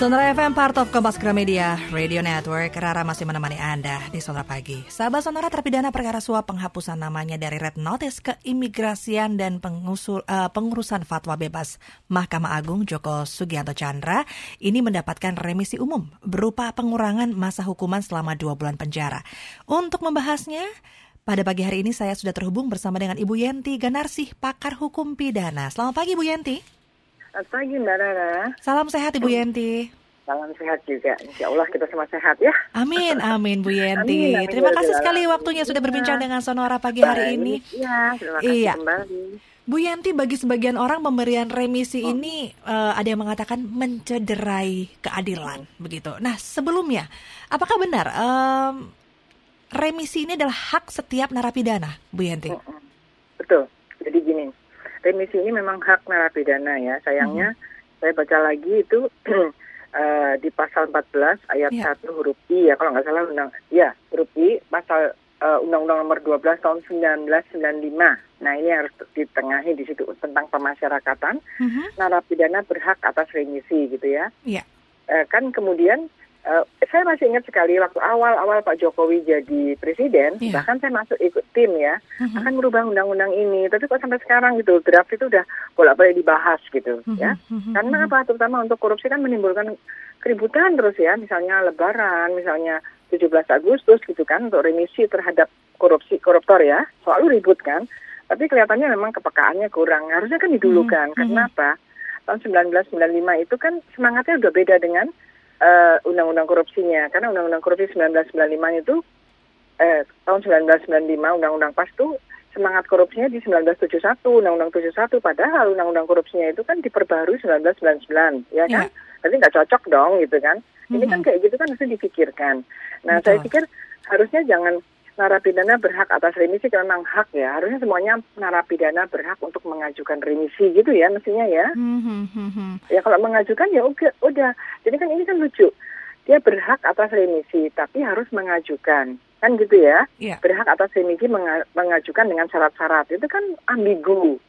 Sonora FM part of Kompas Gramedia Radio Network Rara masih menemani Anda di Sonora Pagi Sahabat Sonora terpidana perkara suap penghapusan namanya dari Red Notice Keimigrasian dan pengusul, uh, pengurusan fatwa bebas Mahkamah Agung Joko Sugianto Chandra Ini mendapatkan remisi umum berupa pengurangan masa hukuman selama dua bulan penjara Untuk membahasnya pada pagi hari ini saya sudah terhubung bersama dengan Ibu Yenti Ganarsih, pakar hukum pidana. Selamat pagi Bu Yenti. Selamat pagi Mbak Rara. Salam sehat Ibu Yenti. Salam sehat juga. Insya Allah kita semua sehat ya. Amin, amin Bu Yenti. Amin, amin, terima kasih sekali waktunya sudah berbincang ya. dengan Sonora pagi hari ini. Iya, terima kasih iya. kembali. Bu Yanti, bagi sebagian orang pemberian remisi oh. ini uh, ada yang mengatakan mencederai keadilan, begitu. Nah, sebelumnya, apakah benar um, remisi ini adalah hak setiap narapidana, Bu Yanti? Betul. Remisi ini memang hak narapidana ya. Sayangnya hmm. saya baca lagi itu uh, di pasal 14 ayat yeah. 1 huruf I ya kalau nggak salah undang ya huruf I pasal uh, Undang-Undang Nomor 12 tahun 1995. Nah ini harus ditengahi di situ tentang pemasyarakatan. Mm-hmm. Narapidana berhak atas remisi gitu ya. Yeah. Uh, kan kemudian Uh, saya masih ingat sekali waktu awal-awal Pak Jokowi jadi presiden, yeah. bahkan saya masuk ikut tim ya, uh-huh. akan merubah undang-undang ini. Tapi kok sampai sekarang gitu, draft itu udah bolak-balik dibahas gitu uh-huh. ya. Uh-huh. Karena apa? Terutama untuk korupsi kan menimbulkan keributan terus ya, misalnya Lebaran, misalnya 17 Agustus gitu kan, untuk remisi terhadap korupsi koruptor ya, selalu ribut kan. Tapi kelihatannya memang kepekaannya kurang. Harusnya kan didulukan. Uh-huh. Karena apa? Tahun 1995 itu kan semangatnya udah beda dengan uh, undang-undang korupsinya karena undang-undang korupsi 1995 itu eh, tahun 1995 undang-undang pas itu semangat korupsinya di 1971 undang-undang 71 padahal undang-undang korupsinya itu kan diperbarui 1999 ya kan yeah. berarti nggak cocok dong gitu kan mm-hmm. ini kan kayak gitu kan harus dipikirkan nah Betul. saya pikir harusnya jangan narapidana berhak atas remisi karena memang hak ya. Harusnya semuanya narapidana berhak untuk mengajukan remisi gitu ya mestinya ya. Mm-hmm. ya kalau mengajukan ya udah udah. Jadi kan ini kan lucu. Dia berhak atas remisi tapi harus mengajukan. Kan gitu ya? Yeah. berhak atas remisi mengajukan dengan syarat-syarat. Itu kan ambigu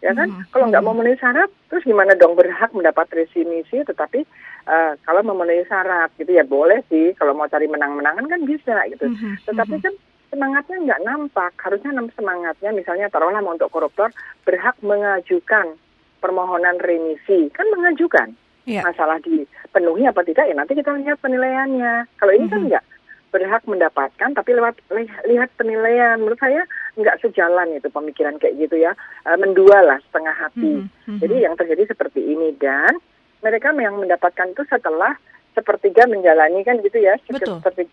ya kan mm-hmm. kalau nggak memenuhi syarat terus gimana dong berhak mendapat remisi tetapi uh, kalau memenuhi syarat gitu ya boleh sih kalau mau cari menang-menangan kan bisa gitu mm-hmm. tetapi kan semangatnya nggak nampak harusnya semangatnya misalnya taruhlah untuk koruptor berhak mengajukan permohonan remisi kan mengajukan yeah. masalah dipenuhi apa tidak ya nanti kita lihat penilaiannya kalau ini mm-hmm. kan nggak berhak mendapatkan tapi lewat lihat penilaian menurut saya nggak sejalan itu pemikiran kayak gitu ya uh, mendua lah setengah hati mm -hmm. jadi yang terjadi seperti ini dan mereka yang mendapatkan itu setelah sepertiga menjalani kan gitu ya Betul. seperti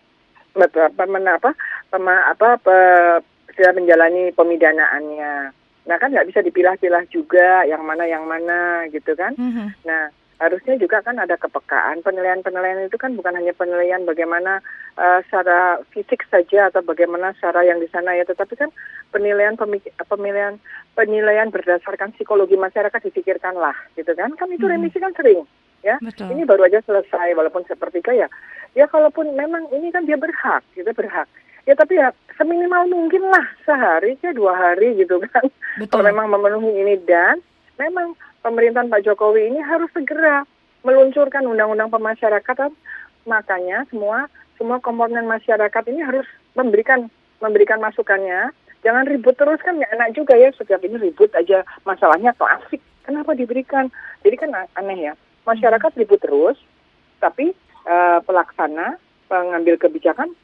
apa apa pema, apa pe, sudah menjalani pemidanaannya nah kan nggak bisa dipilah-pilah juga yang mana yang mana gitu kan mm -hmm. nah harusnya juga kan ada kepekaan. Penilaian-penilaian itu kan bukan hanya penilaian bagaimana uh, secara fisik saja atau bagaimana secara yang di sana ya, tetapi kan penilaian pemilihan penilaian berdasarkan psikologi masyarakat dipikirkan lah, gitu kan? Kan itu hmm. remisi kan sering, ya. Betul. Ini baru aja selesai, walaupun sepertiga ya. Ya kalaupun memang ini kan dia berhak, gitu berhak. Ya tapi ya seminimal mungkin lah sehari ya dua hari gitu kan. Betul. Kalau memang memenuhi ini dan memang pemerintahan Pak Jokowi ini harus segera meluncurkan undang-undang pemasyarakatan. Makanya semua semua komponen masyarakat ini harus memberikan memberikan masukannya. Jangan ribut terus kan nggak enak juga ya setiap ini ribut aja masalahnya klasik. Kenapa diberikan? Jadi kan aneh ya. Masyarakat ribut terus, tapi uh, pelaksana, pengambil kebijakan,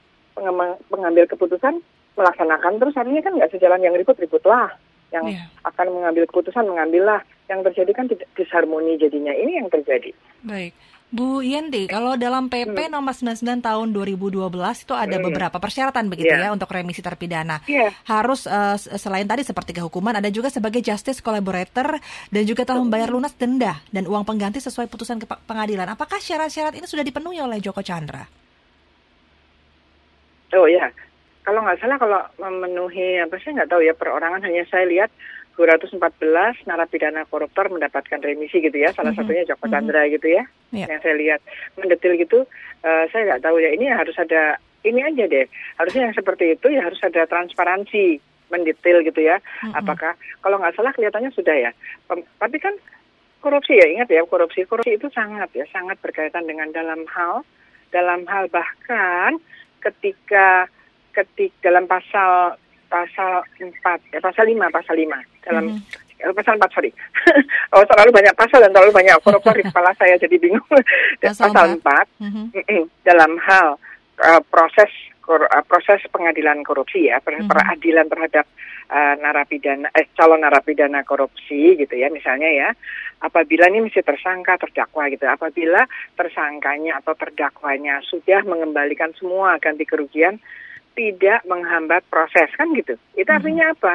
pengambil keputusan melaksanakan terus artinya kan nggak sejalan yang ribut-ribut lah yang yeah. akan mengambil keputusan mengambillah yang terjadi kan tidak disharmoni jadinya ini yang terjadi. Baik. Bu Yendi, kalau dalam PP hmm. nomor 99 tahun 2012 itu ada hmm. beberapa persyaratan begitu yeah. ya untuk remisi terpidana. Yeah. Harus uh, selain tadi seperti kehukuman ada juga sebagai justice collaborator dan juga telah membayar lunas denda dan uang pengganti sesuai putusan pengadilan. Apakah syarat-syarat ini sudah dipenuhi oleh Joko Chandra? Oh ya, kalau nggak salah kalau memenuhi apa sih nggak tahu ya perorangan hanya saya lihat 214 narapidana koruptor mendapatkan remisi gitu ya salah mm -hmm. satunya Joko mhm. Chandra mm -hmm. gitu ya yeah. yang saya lihat mendetil gitu uh, saya nggak tahu ya ini harus ada ini aja deh harusnya yang seperti itu ya harus ada transparansi mendetail gitu ya mm -hmm. apakah kalau nggak salah kelihatannya sudah ya Pem tapi kan korupsi ya ingat ya korupsi korupsi itu sangat ya sangat berkaitan dengan dalam hal dalam hal bahkan ketika ketik dalam pasal pasal 4 ya pasal 5 pasal 5 dalam mm -hmm. pasal 4 sorry oh terlalu banyak pasal dan terlalu banyak koruptor di kepala saya jadi bingung pasal, pasal 4, 4 mm -hmm. dalam hal uh, proses uh, proses pengadilan korupsi ya per, mm -hmm. peradilan terhadap uh, narapidana eh calon narapidana korupsi gitu ya misalnya ya apabila ini mesti tersangka terdakwa gitu apabila tersangkanya atau terdakwanya sudah mengembalikan semua ganti kerugian tidak menghambat proses kan gitu itu mhm. artinya apa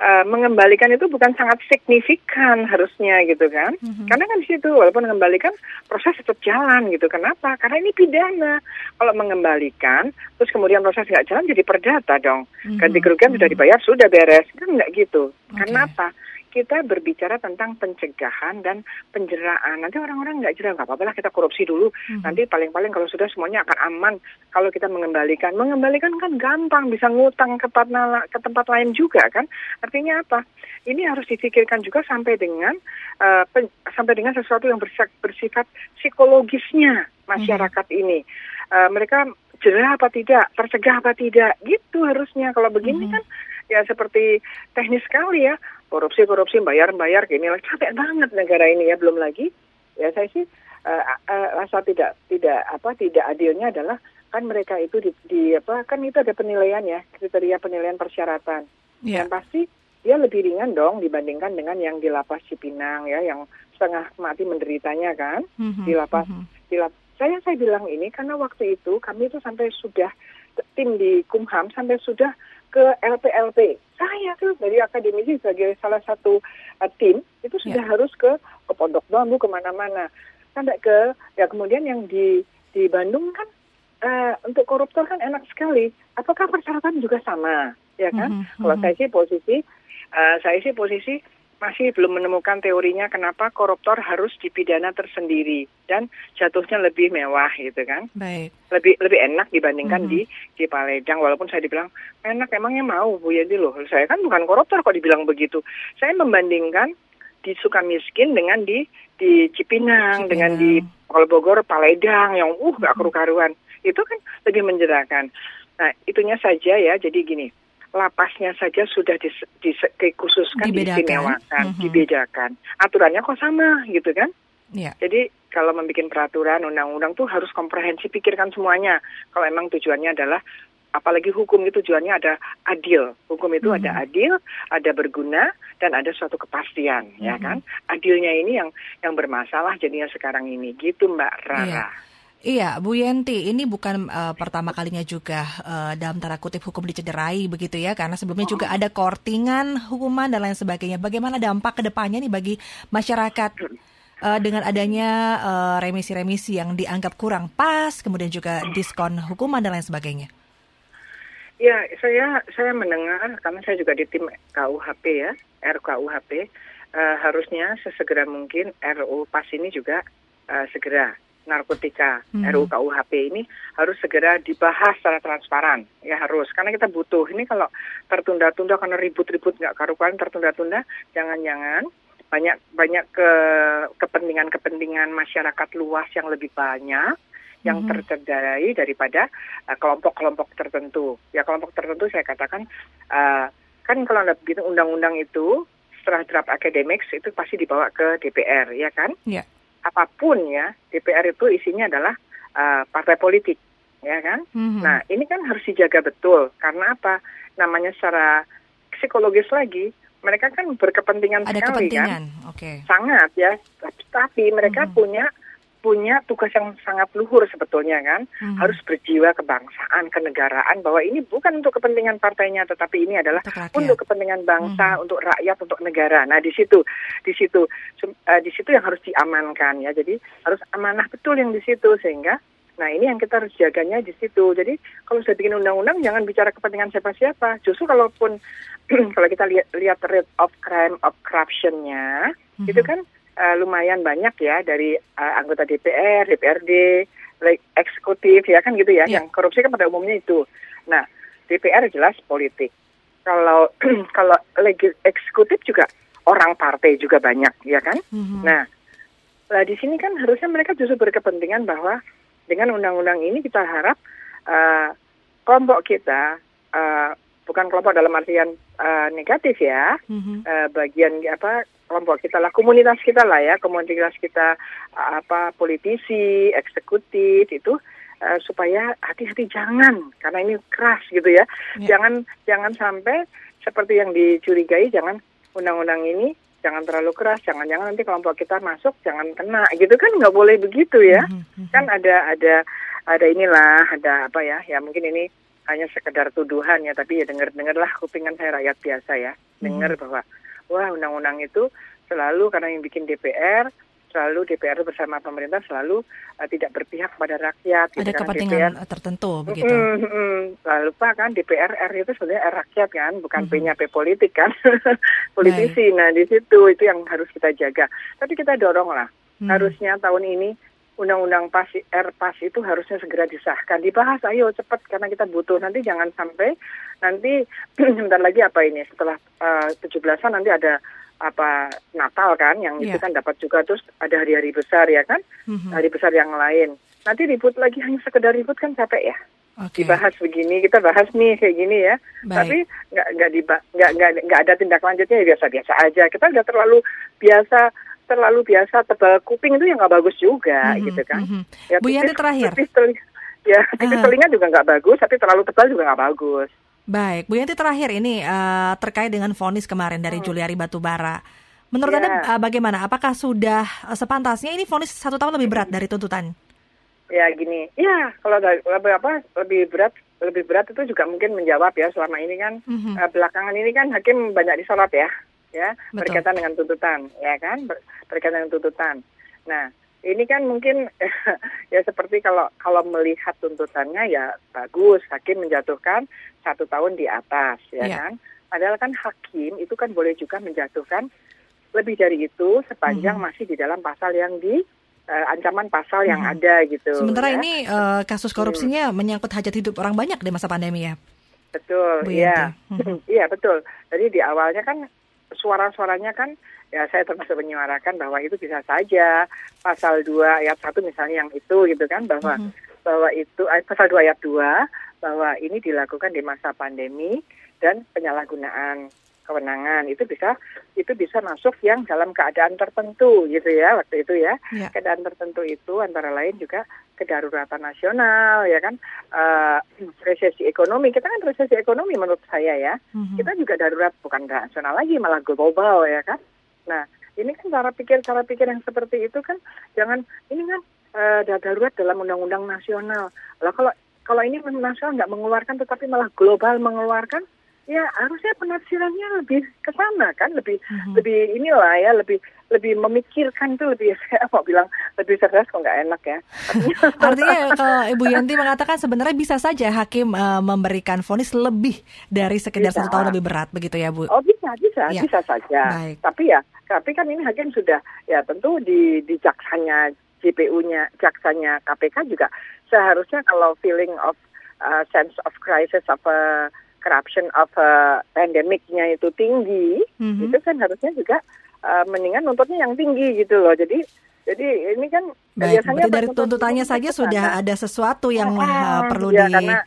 uh, mengembalikan itu bukan sangat signifikan harusnya gitu kan. Mm-hmm. Karena kan di situ walaupun mengembalikan proses tetap jalan gitu. Kenapa? Karena ini pidana. Kalau mengembalikan terus kemudian proses nggak jalan jadi perdata dong. Mm-hmm. Ganti kerugian mm-hmm. sudah mhm. dibayar sudah beres. Kan nggak gitu. Okay. Kenapa? Kita berbicara tentang pencegahan dan penjeraan. Nanti orang-orang nggak jerah, nggak apa-apa lah kita korupsi dulu. Hmm. Nanti paling-paling kalau sudah semuanya akan aman kalau kita mengembalikan. Mengembalikan kan gampang, bisa ngutang ke tempat, ke tempat lain juga kan. Artinya apa? Ini harus difikirkan juga sampai dengan uh, pen, sampai dengan sesuatu yang bersifat psikologisnya masyarakat hmm. ini. Uh, mereka jerah apa tidak, tercegah apa tidak, gitu harusnya. Kalau begini hmm. kan ya seperti teknis sekali ya korupsi korupsi bayar bayar gini lah capek banget negara ini ya belum lagi ya saya sih uh, uh, rasa tidak tidak apa tidak adilnya adalah kan mereka itu di, di apa kan itu ada penilaian ya kriteria penilaian persyaratan yeah. dan pasti dia lebih ringan dong dibandingkan dengan yang di lapas Cipinang ya yang setengah mati menderitanya kan mm-hmm. di lapas mm-hmm. di lapas saya saya bilang ini karena waktu itu kami itu sampai sudah tim di Kumham sampai sudah ke LPLP. Saya tuh dari akademisi sebagai salah satu uh, tim itu sudah yeah. harus ke, ke Pondok Bambu ke mana-mana sampai ke ya kemudian yang di di Bandung kan uh, untuk koruptor kan enak sekali. Apakah persyaratan juga sama, ya kan? Mm -hmm. Kalau saya sih posisi uh, saya sih posisi masih belum menemukan teorinya kenapa koruptor harus dipidana tersendiri dan jatuhnya lebih mewah gitu kan. Baik. Lebih lebih enak dibandingkan mm -hmm. di di Paledang walaupun saya dibilang enak emangnya mau Bu Yadi loh. Saya kan bukan koruptor kok dibilang begitu. Saya membandingkan di Sukamiskin dengan di di Cipinang, Cipinang. dengan di Pol Bogor, Paledang yang uh gak karu-karuan. Itu kan lebih menjerahkan. Nah, itunya saja ya. Jadi gini, lapasnya saja sudah dis, dis, dikhususkan, dibedakan. diistimewakan, mm -hmm. dibedakan. Aturannya kok sama gitu kan? Yeah. Jadi kalau membuat peraturan undang-undang tuh harus komprehensif pikirkan semuanya. Kalau emang tujuannya adalah apalagi hukum itu tujuannya ada adil. Hukum itu mm -hmm. ada adil, ada berguna dan ada suatu kepastian, mm -hmm. ya kan? Adilnya ini yang yang bermasalah jadinya sekarang ini. Gitu Mbak Rara. Yeah. Iya, Bu Yenti, ini bukan uh, pertama kalinya juga uh, dalam tanda kutip hukum dicederai begitu ya, karena sebelumnya juga ada kortingan hukuman dan lain sebagainya. Bagaimana dampak ke depannya nih bagi masyarakat uh, dengan adanya remisi-remisi uh, yang dianggap kurang pas, kemudian juga diskon hukuman dan lain sebagainya? Ya, saya saya mendengar karena saya juga di tim KUHP ya, RKUHP, uh, harusnya sesegera mungkin RUU PAS ini juga uh, segera narkotika hmm. RUU KUHP ini harus segera dibahas secara transparan ya harus karena kita butuh ini kalau tertunda-tunda karena ribut-ribut nggak karuan tertunda-tunda jangan-jangan banyak banyak ke kepentingan-kepentingan masyarakat luas yang lebih banyak yang hmm. tercederai daripada uh, kelompok-kelompok tertentu ya kelompok tertentu saya katakan uh, kan kalau ada begitu undang-undang itu setelah draft academics itu pasti dibawa ke DPR ya kan yeah apa pun ya DPR itu isinya adalah uh, partai politik ya kan. Mm-hmm. Nah ini kan harus dijaga betul karena apa? Namanya secara psikologis lagi mereka kan berkepentingan Ada sekali kepentingan. kan. Okay. Sangat ya. Tapi mereka mm-hmm. punya punya tugas yang sangat luhur sebetulnya kan hmm. harus berjiwa kebangsaan kenegaraan bahwa ini bukan untuk kepentingan partainya tetapi ini adalah untuk, untuk kepentingan bangsa hmm. untuk rakyat untuk negara nah di situ di situ uh, di situ yang harus diamankan ya jadi harus amanah betul yang di situ sehingga Nah ini yang kita harus jaganya di situ. Jadi kalau sudah bikin undang-undang jangan bicara kepentingan siapa-siapa. Justru kalaupun kalau kita lihat lihat rate of crime of corruptionnya mm-hmm. itu kan uh, lumayan banyak ya dari uh, anggota DPR, DPRD, eksekutif ya kan gitu ya. Yeah. Yang korupsi kan pada umumnya itu. Nah, DPR jelas politik. Kalau kalau eksekutif juga orang partai juga banyak ya kan. Mm -hmm. Nah, Nah di sini kan harusnya mereka justru berkepentingan bahwa dengan undang-undang ini kita harap uh, kelompok kita uh, bukan kelompok dalam artian uh, negatif ya, mm-hmm. uh, bagian apa kelompok kita lah, komunitas kita lah ya, komunitas kita apa politisi, eksekutif itu uh, supaya hati-hati jangan karena ini keras gitu ya, yeah. jangan jangan sampai seperti yang dicurigai, jangan undang-undang ini jangan terlalu keras, jangan-jangan nanti kelompok kita masuk jangan kena gitu kan nggak boleh begitu ya, mm-hmm. kan ada ada ada inilah ada apa ya, ya mungkin ini hanya sekedar tuduhan ya, tapi ya dengar-dengarlah kupingan saya rakyat biasa ya, dengar hmm. Bahwa wah undang-undang itu selalu karena yang bikin DPR selalu DPR bersama pemerintah selalu uh, tidak berpihak pada rakyat. Ada gitu, kepentingan DPR, tertentu begitu. Mm, mm, mm, lupa kan DPR R itu sebenarnya R rakyat kan, bukan mm. P-nya P politik kan, politisi. Baik. Nah di situ itu yang harus kita jaga. Tapi kita dorong lah. Mm. Harusnya tahun ini undang-undang pas R pas itu harusnya segera disahkan. Dibahas ayo cepat karena kita butuh. Nanti jangan sampai nanti sebentar lagi apa ini? Setelah uh, 17-an nanti ada apa Natal kan yang yeah. itu kan dapat juga. Terus ada hari-hari besar ya kan? Mm-hmm. hari besar yang lain. Nanti ribut lagi hanya sekedar ribut kan capek ya? Okay. dibahas begini kita bahas nih kayak gini ya. Baik. tapi nggak nggak nggak nggak ada tindak lanjutnya ya biasa-biasa aja. Kita udah terlalu biasa terlalu biasa tebal kuping itu yang nggak bagus juga mm-hmm, gitu kan. Mm-hmm. Ya, Bu Yanti terakhir. Tipis telinga, ya tipis uh. telinga juga nggak bagus, tapi terlalu tebal juga nggak bagus. Baik, Bu Yanti terakhir ini uh, terkait dengan vonis kemarin dari hmm. Juliari Batubara. Menurut yeah. Anda uh, bagaimana? Apakah sudah uh, sepantasnya ini vonis satu tahun lebih berat dari tuntutan? Ya gini, ya kalau lebih apa lebih berat lebih berat itu juga mungkin menjawab ya selama ini kan mm-hmm. uh, belakangan ini kan hakim banyak disorot ya ya Betul. berkaitan dengan tuntutan ya kan Ber, berkaitan dengan tuntutan nah ini kan mungkin ya seperti kalau kalau melihat tuntutannya ya bagus hakim menjatuhkan satu tahun di atas ya yeah. kan padahal kan hakim itu kan boleh juga menjatuhkan lebih dari itu sepanjang mm -hmm. masih di dalam pasal yang di uh, ancaman pasal yang hmm. ada gitu. Sementara ya. ini uh, kasus korupsinya hmm. menyangkut hajat hidup orang banyak di masa pandemi ya. Betul, iya. Iya, betul. Jadi di awalnya kan suara-suaranya kan ya saya termasuk menyuarakan bahwa itu bisa saja pasal 2 ayat 1 misalnya yang itu gitu kan bahwa mm -hmm. bahwa itu eh, pasal 2 ayat 2 bahwa ini dilakukan di masa pandemi dan penyalahgunaan kewenangan itu bisa itu bisa masuk yang dalam keadaan tertentu gitu ya waktu itu ya yeah. keadaan tertentu itu antara lain juga kedaruratan nasional ya kan? Uh, resesi ekonomi kita kan resesi ekonomi menurut saya ya. Mm-hmm. kita juga darurat bukan nasional lagi malah global ya kan? Nah ini kan cara pikir cara pikir yang seperti itu kan jangan ini kan uh, darurat dalam undang-undang nasional. Lah kalau kalau ini nasional nggak mengeluarkan tetapi malah global mengeluarkan ya harusnya penafsirannya lebih ke sana kan lebih mm-hmm. lebih inilah ya lebih lebih memikirkan tuh lebih saya mau bilang lebih cerdas kok nggak enak ya artinya kalau Ibu Yanti mengatakan sebenarnya bisa saja hakim uh, memberikan vonis lebih dari sekedar bisa. satu tahun lebih berat begitu ya Bu oh bisa bisa ya. bisa saja Baik. tapi ya tapi kan ini hakim sudah ya tentu di di jaksanya JPU-nya jaksanya KPK juga seharusnya kalau feeling of uh, sense of crisis of uh, corruption of uh, pandemicnya itu tinggi, mm-hmm. itu kan harusnya juga uh, mendingan nuntutnya yang tinggi gitu loh. Jadi jadi ini kan Baik, biasanya dari tuntutannya saja sudah ada sesuatu yang ah, uh, perlu ya, di karena,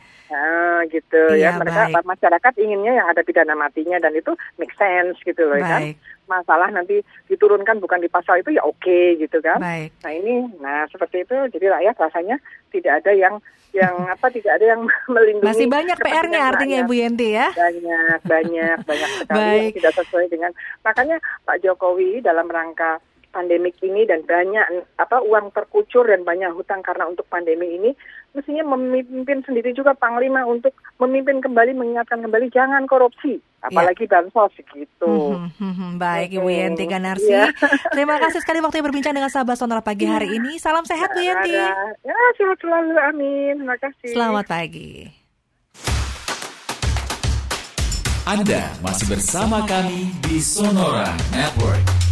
gitu ya. iya, ya mereka baik. masyarakat inginnya yang ada pidana matinya dan itu make sense gitu loh kan. baik. kan masalah nanti diturunkan bukan di pasal itu ya oke okay, gitu kan baik. nah ini nah seperti itu jadi rakyat rasanya tidak ada yang yang apa tidak ada yang melindungi masih banyak PR-nya artinya Ibu Yenti ya banyak banyak banyak sekali baik. yang tidak sesuai dengan makanya Pak Jokowi dalam rangka pandemik ini dan banyak apa uang terkucur dan banyak hutang karena untuk pandemi ini mestinya memimpin sendiri juga panglima untuk memimpin kembali mengingatkan kembali jangan korupsi apalagi ya. bansos gitu. Hmm, hmm, hmm, baik Ibu Yenti Ganarsi. Ya. Terima kasih sekali waktu berbincang dengan sahabat Sonora pagi hari iya. ini. Salam sehat Bu Yenti. Ya, sehat selalu. Amin. Terima kasih. Selamat pagi. Anda masih bersama kami di Sonora Network.